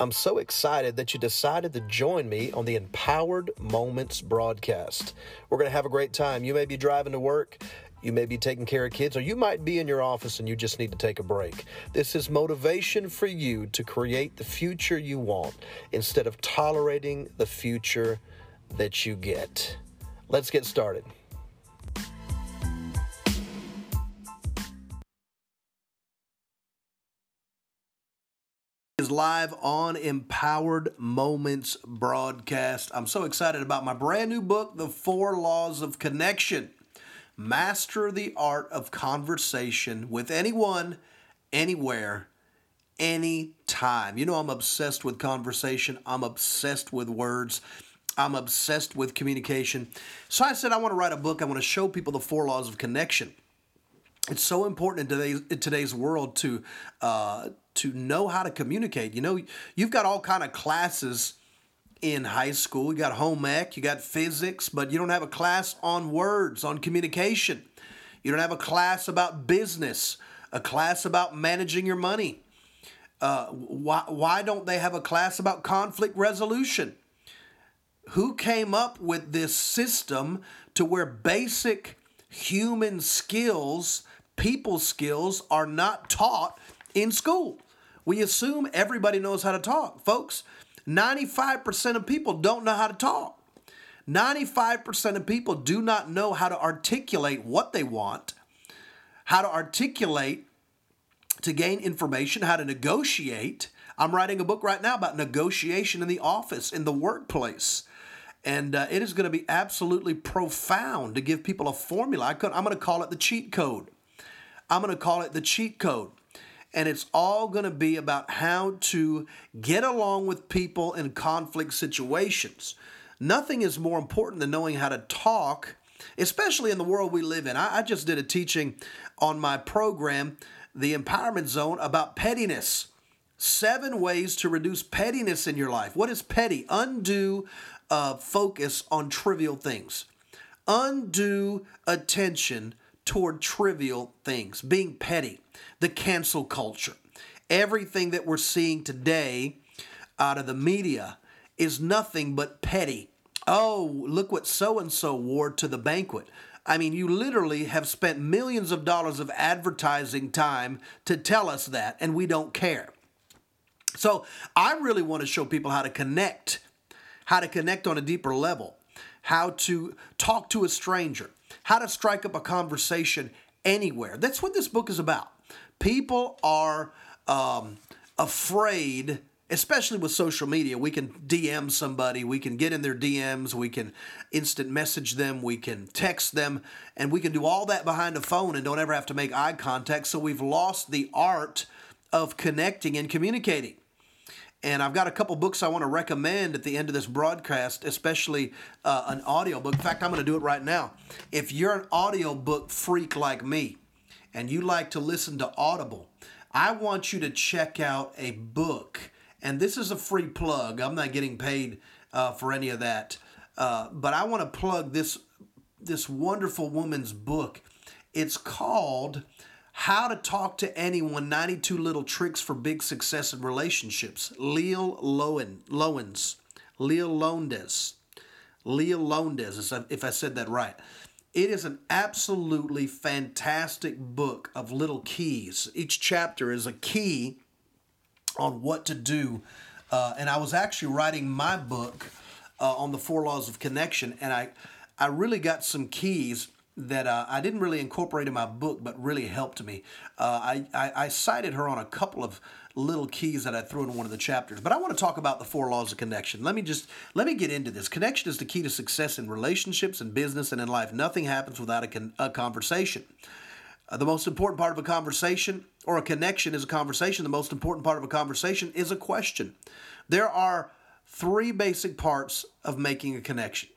I'm so excited that you decided to join me on the Empowered Moments broadcast. We're going to have a great time. You may be driving to work. You may be taking care of kids, or you might be in your office and you just need to take a break. This is motivation for you to create the future you want instead of tolerating the future that you get. Let's get started. Is live on Empowered Moments broadcast. I'm so excited about my brand new book, The Four Laws of Connection. Master the art of conversation with anyone, anywhere, anytime. You know, I'm obsessed with conversation, I'm obsessed with words. I'm obsessed with communication. So I said, I want to write a book. I want to show people the four laws of connection. It's so important in today's, in today's world to uh, to know how to communicate. You know, you've got all kind of classes in high school. You got home ec, you got physics, but you don't have a class on words, on communication. You don't have a class about business, a class about managing your money. Uh, why, why don't they have a class about conflict resolution? Who came up with this system to where basic human skills, people skills, are not taught in school? We assume everybody knows how to talk. Folks, 95% of people don't know how to talk. 95% of people do not know how to articulate what they want, how to articulate to gain information, how to negotiate. I'm writing a book right now about negotiation in the office, in the workplace. And uh, it is going to be absolutely profound to give people a formula. I could, I'm going to call it the cheat code. I'm going to call it the cheat code and it's all going to be about how to get along with people in conflict situations. Nothing is more important than knowing how to talk, especially in the world we live in. I, I just did a teaching on my program, The Empowerment Zone, about pettiness. Seven ways to reduce pettiness in your life. What is petty? Undue uh, focus on trivial things, undue attention toward trivial things, being petty the cancel culture. Everything that we're seeing today out of the media is nothing but petty. Oh, look what so and so wore to the banquet. I mean, you literally have spent millions of dollars of advertising time to tell us that, and we don't care. So, I really want to show people how to connect, how to connect on a deeper level, how to talk to a stranger, how to strike up a conversation anywhere. That's what this book is about. People are um, afraid, especially with social media. We can DM somebody, we can get in their DMs, we can instant message them, we can text them, and we can do all that behind a phone and don't ever have to make eye contact. So we've lost the art of connecting and communicating. And I've got a couple books I want to recommend at the end of this broadcast, especially uh, an audio book. In fact, I'm going to do it right now. If you're an audio book freak like me, and you like to listen to Audible, I want you to check out a book. And this is a free plug. I'm not getting paid uh, for any of that. Uh, but I want to plug this this wonderful woman's book. It's called How to Talk to Anyone 92 Little Tricks for Big Success in Relationships. Leil Lowen, Lowens. Leil Lowndes. Leil Lowndes, if I said that right. It is an absolutely fantastic book of little keys. Each chapter is a key on what to do. Uh, and I was actually writing my book uh, on the four laws of connection, and I, I really got some keys that uh, I didn't really incorporate in my book, but really helped me. Uh, I, I, I cited her on a couple of little keys that I threw in one of the chapters. But I want to talk about the four laws of connection. Let me just let me get into this. Connection is the key to success in relationships and business and in life. Nothing happens without a, con- a conversation. Uh, the most important part of a conversation or a connection is a conversation. The most important part of a conversation is a question. There are three basic parts of making a connection.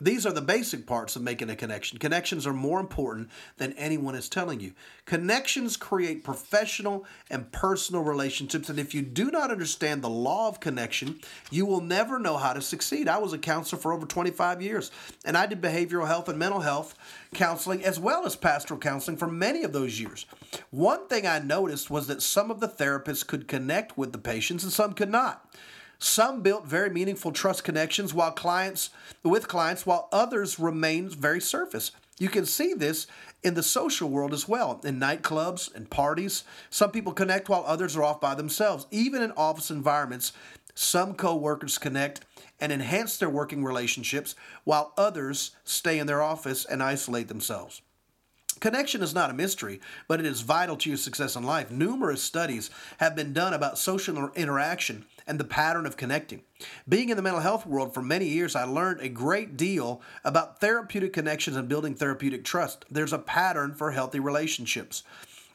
These are the basic parts of making a connection. Connections are more important than anyone is telling you. Connections create professional and personal relationships, and if you do not understand the law of connection, you will never know how to succeed. I was a counselor for over 25 years, and I did behavioral health and mental health counseling as well as pastoral counseling for many of those years. One thing I noticed was that some of the therapists could connect with the patients and some could not. Some built very meaningful trust connections while clients with clients while others remained very surface. You can see this in the social world as well, in nightclubs and parties. Some people connect while others are off by themselves. Even in office environments, some coworkers connect and enhance their working relationships while others stay in their office and isolate themselves. Connection is not a mystery, but it is vital to your success in life. Numerous studies have been done about social interaction and the pattern of connecting. Being in the mental health world for many years, I learned a great deal about therapeutic connections and building therapeutic trust. There's a pattern for healthy relationships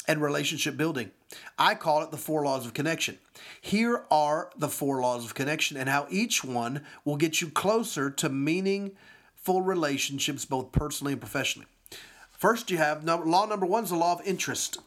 and relationship building. I call it the four laws of connection. Here are the four laws of connection and how each one will get you closer to meaningful relationships, both personally and professionally. First, you have law number one is the law of interest.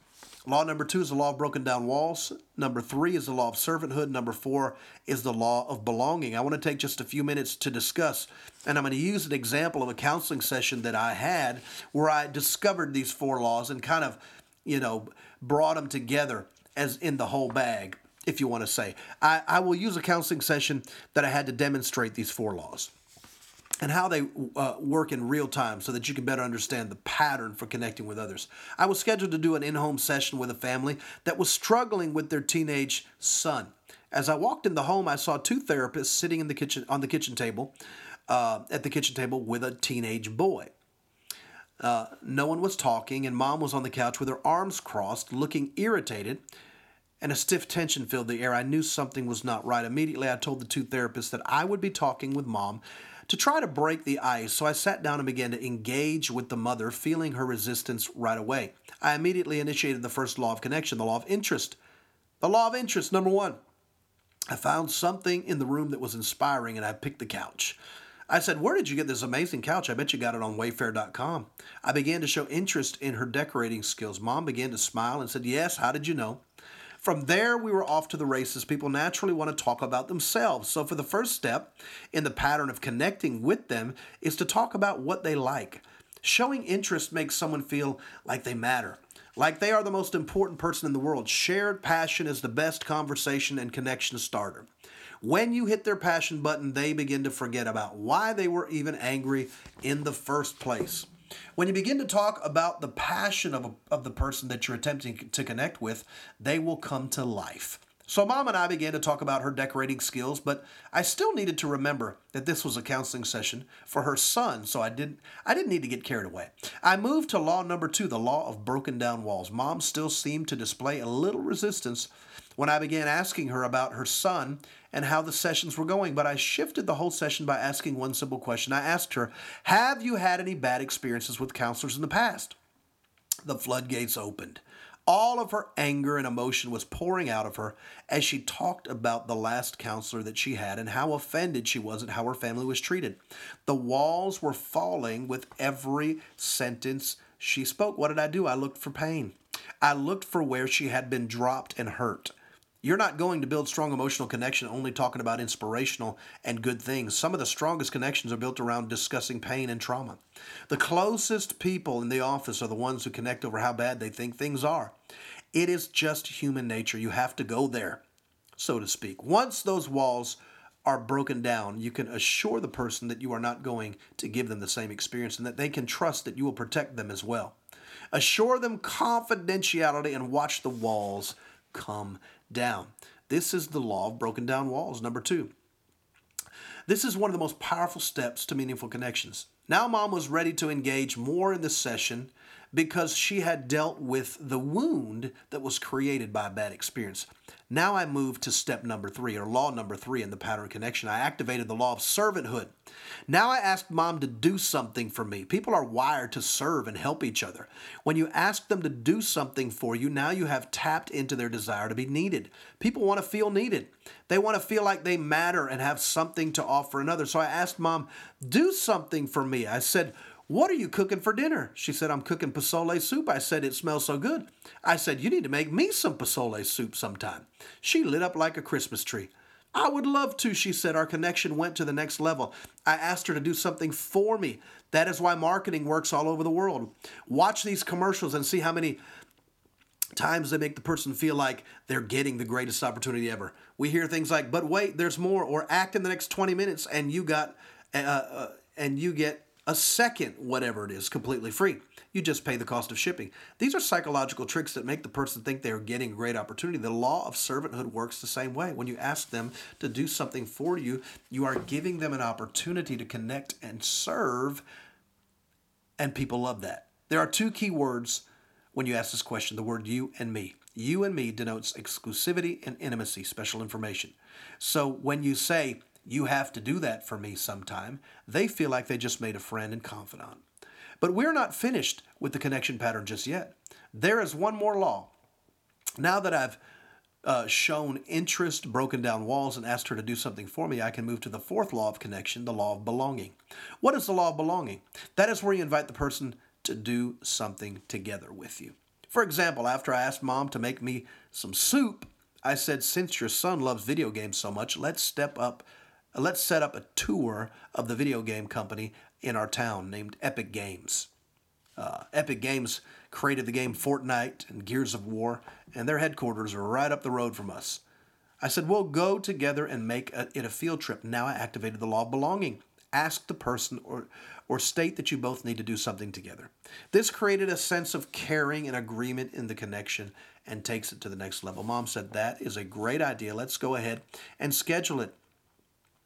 Law number two is the law of broken down walls. Number three is the law of servanthood. Number four is the law of belonging. I want to take just a few minutes to discuss, and I'm going to use an example of a counseling session that I had where I discovered these four laws and kind of, you know, brought them together as in the whole bag, if you want to say. I, I will use a counseling session that I had to demonstrate these four laws and how they uh, work in real time so that you can better understand the pattern for connecting with others. I was scheduled to do an in home session with a family that was struggling with their teenage son. As I walked in the home, I saw two therapists sitting in the kitchen on the kitchen table, uh, at the kitchen table with a teenage boy. Uh, no one was talking, and mom was on the couch with her arms crossed, looking irritated, and a stiff tension filled the air. I knew something was not right. Immediately, I told the two therapists that I would be talking with mom to try to break the ice, so I sat down and began to engage with the mother, feeling her resistance right away. I immediately initiated the first law of connection, the law of interest. The law of interest, number one. I found something in the room that was inspiring and I picked the couch. I said, Where did you get this amazing couch? I bet you got it on wayfair.com. I began to show interest in her decorating skills. Mom began to smile and said, Yes, how did you know? From there, we were off to the races. People naturally want to talk about themselves. So, for the first step in the pattern of connecting with them is to talk about what they like. Showing interest makes someone feel like they matter, like they are the most important person in the world. Shared passion is the best conversation and connection starter. When you hit their passion button, they begin to forget about why they were even angry in the first place. When you begin to talk about the passion of, of the person that you're attempting to connect with, they will come to life. So, mom and I began to talk about her decorating skills, but I still needed to remember that this was a counseling session for her son, so I didn't, I didn't need to get carried away. I moved to law number two, the law of broken down walls. Mom still seemed to display a little resistance when I began asking her about her son and how the sessions were going, but I shifted the whole session by asking one simple question. I asked her, Have you had any bad experiences with counselors in the past? The floodgates opened. All of her anger and emotion was pouring out of her as she talked about the last counselor that she had and how offended she was at how her family was treated. The walls were falling with every sentence she spoke. What did I do? I looked for pain. I looked for where she had been dropped and hurt. You're not going to build strong emotional connection only talking about inspirational and good things. Some of the strongest connections are built around discussing pain and trauma. The closest people in the office are the ones who connect over how bad they think things are. It is just human nature. You have to go there, so to speak. Once those walls are broken down, you can assure the person that you are not going to give them the same experience and that they can trust that you will protect them as well. Assure them confidentiality and watch the walls come down. This is the law of broken down walls. Number two. This is one of the most powerful steps to meaningful connections. Now, mom was ready to engage more in this session because she had dealt with the wound that was created by a bad experience. Now I move to step number three, or law number three in the pattern connection. I activated the law of servanthood. Now I asked mom to do something for me. People are wired to serve and help each other. When you ask them to do something for you, now you have tapped into their desire to be needed. People want to feel needed. They want to feel like they matter and have something to offer another. So I asked mom, do something for me. I said, what are you cooking for dinner? She said, I'm cooking pozole soup. I said, It smells so good. I said, You need to make me some pozole soup sometime. She lit up like a Christmas tree. I would love to, she said. Our connection went to the next level. I asked her to do something for me. That is why marketing works all over the world. Watch these commercials and see how many times they make the person feel like they're getting the greatest opportunity ever. We hear things like, "But wait, there's more," or "Act in the next 20 minutes and you got uh, uh, and you get a second whatever it is completely free. You just pay the cost of shipping. These are psychological tricks that make the person think they are getting a great opportunity. The law of servanthood works the same way. When you ask them to do something for you, you are giving them an opportunity to connect and serve, and people love that. There are two key words when you ask this question the word you and me. You and me denotes exclusivity and intimacy, special information. So when you say, you have to do that for me sometime, they feel like they just made a friend and confidant. But we're not finished with the connection pattern just yet. There is one more law. Now that I've uh, shown interest, broken down walls, and asked her to do something for me, I can move to the fourth law of connection, the law of belonging. What is the law of belonging? That is where you invite the person to do something together with you. For example, after I asked mom to make me some soup, I said, Since your son loves video games so much, let's step up let's set up a tour of the video game company in our town named Epic Games. Uh, Epic Games created the game Fortnite and Gears of War, and their headquarters are right up the road from us. I said, We'll go together and make a, it a field trip. Now I activated the law of belonging. Ask the person or, or state that you both need to do something together. This created a sense of caring and agreement in the connection and takes it to the next level. Mom said, That is a great idea. Let's go ahead and schedule it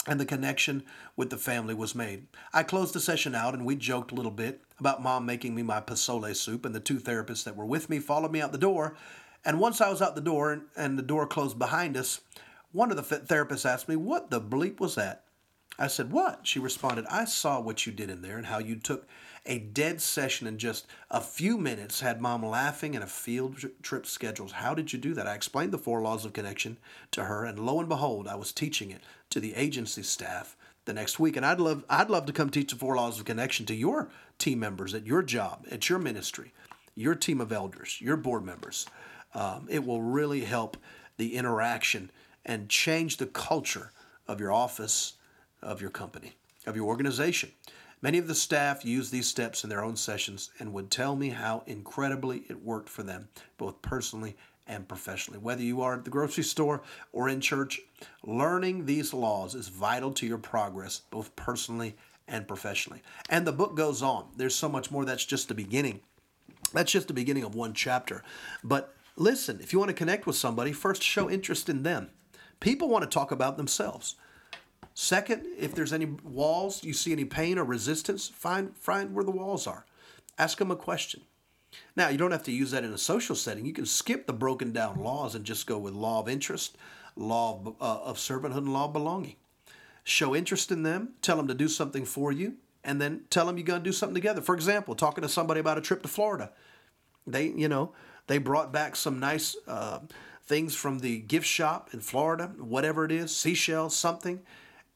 and the connection with the family was made. I closed the session out and we joked a little bit about mom making me my pozole soup, and the two therapists that were with me followed me out the door. And once I was out the door and the door closed behind us, one of the therapists asked me, What the bleep was that? I said, What? She responded, I saw what you did in there and how you took a dead session in just a few minutes, had mom laughing and a field trip scheduled. How did you do that? I explained the four laws of connection to her, and lo and behold, I was teaching it to the agency staff the next week. And I'd love I'd love to come teach the four laws of connection to your team members at your job, at your ministry, your team of elders, your board members. Um, it will really help the interaction and change the culture of your office, of your company, of your organization. Many of the staff use these steps in their own sessions and would tell me how incredibly it worked for them, both personally and professionally. Whether you are at the grocery store or in church, learning these laws is vital to your progress, both personally and professionally. And the book goes on. There's so much more. That's just the beginning. That's just the beginning of one chapter. But listen, if you want to connect with somebody, first show interest in them. People want to talk about themselves. Second, if there's any walls, you see any pain or resistance, find, find where the walls are. Ask them a question. Now, you don't have to use that in a social setting. You can skip the broken down laws and just go with law of interest, law of, uh, of servanthood, and law of belonging. Show interest in them, tell them to do something for you, and then tell them you're going to do something together. For example, talking to somebody about a trip to Florida. They, you know, they brought back some nice uh, things from the gift shop in Florida, whatever it is, seashells, something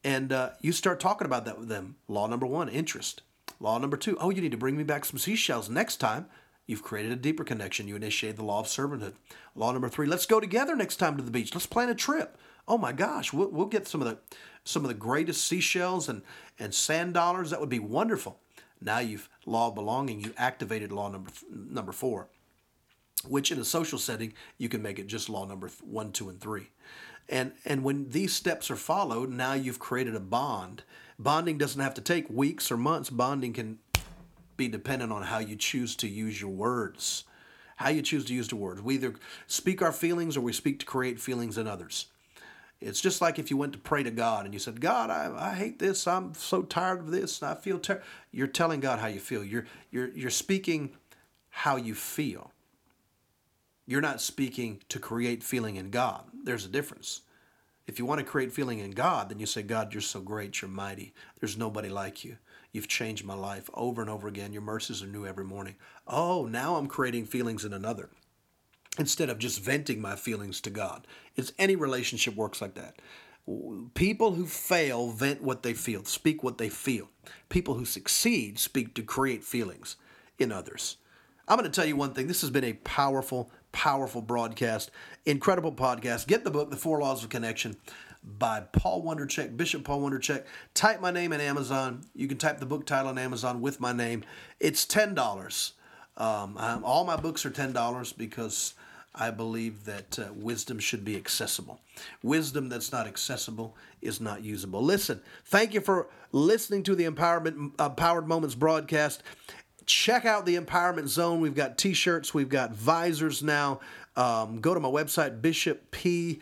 and uh, you start talking about that with them. Law number one, interest. Law number two, oh, you need to bring me back some seashells next time. You've created a deeper connection. You initiate the law of servanthood. Law number three, let's go together next time to the beach. Let's plan a trip. Oh my gosh, we'll, we'll get some of the some of the greatest seashells and, and sand dollars. That would be wonderful. Now you've law of belonging. You activated law number number four, which in a social setting you can make it just law number one, two, and three. And, and when these steps are followed, now you've created a bond. Bonding doesn't have to take weeks or months. Bonding can be dependent on how you choose to use your words. How you choose to use the words. We either speak our feelings or we speak to create feelings in others. It's just like if you went to pray to God and you said, God, I, I hate this. I'm so tired of this. I feel terrible. You're telling God how you feel. You're, you're, you're speaking how you feel. You're not speaking to create feeling in God. There's a difference. If you want to create feeling in God, then you say, God, you're so great, you're mighty. There's nobody like you. You've changed my life over and over again. Your mercies are new every morning. Oh, now I'm creating feelings in another instead of just venting my feelings to God. It's any relationship works like that. People who fail vent what they feel, speak what they feel. People who succeed speak to create feelings in others. I'm going to tell you one thing. This has been a powerful, powerful broadcast, incredible podcast. Get the book, The Four Laws of Connection by Paul Wonderchek, Bishop Paul Wonderchek. Type my name in Amazon. You can type the book title on Amazon with my name. It's $10. Um, all my books are $10 because I believe that uh, wisdom should be accessible. Wisdom that's not accessible is not usable. Listen, thank you for listening to the Empowerment Empowered Moments broadcast check out the Empowerment Zone. We've got t shirts, we've got visors now. Um, go to my website, bishopp.tv,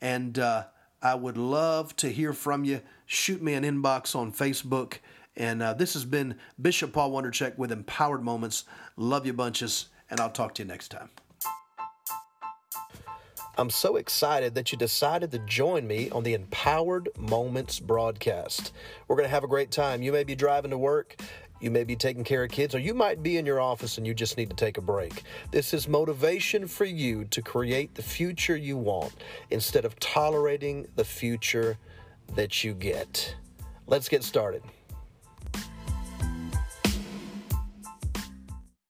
and uh, I would love to hear from you. Shoot me an inbox on Facebook. And uh, this has been Bishop Paul Wonderchek with Empowered Moments. Love you bunches, and I'll talk to you next time. I'm so excited that you decided to join me on the Empowered Moments broadcast. We're going to have a great time. You may be driving to work. You may be taking care of kids, or you might be in your office and you just need to take a break. This is motivation for you to create the future you want instead of tolerating the future that you get. Let's get started.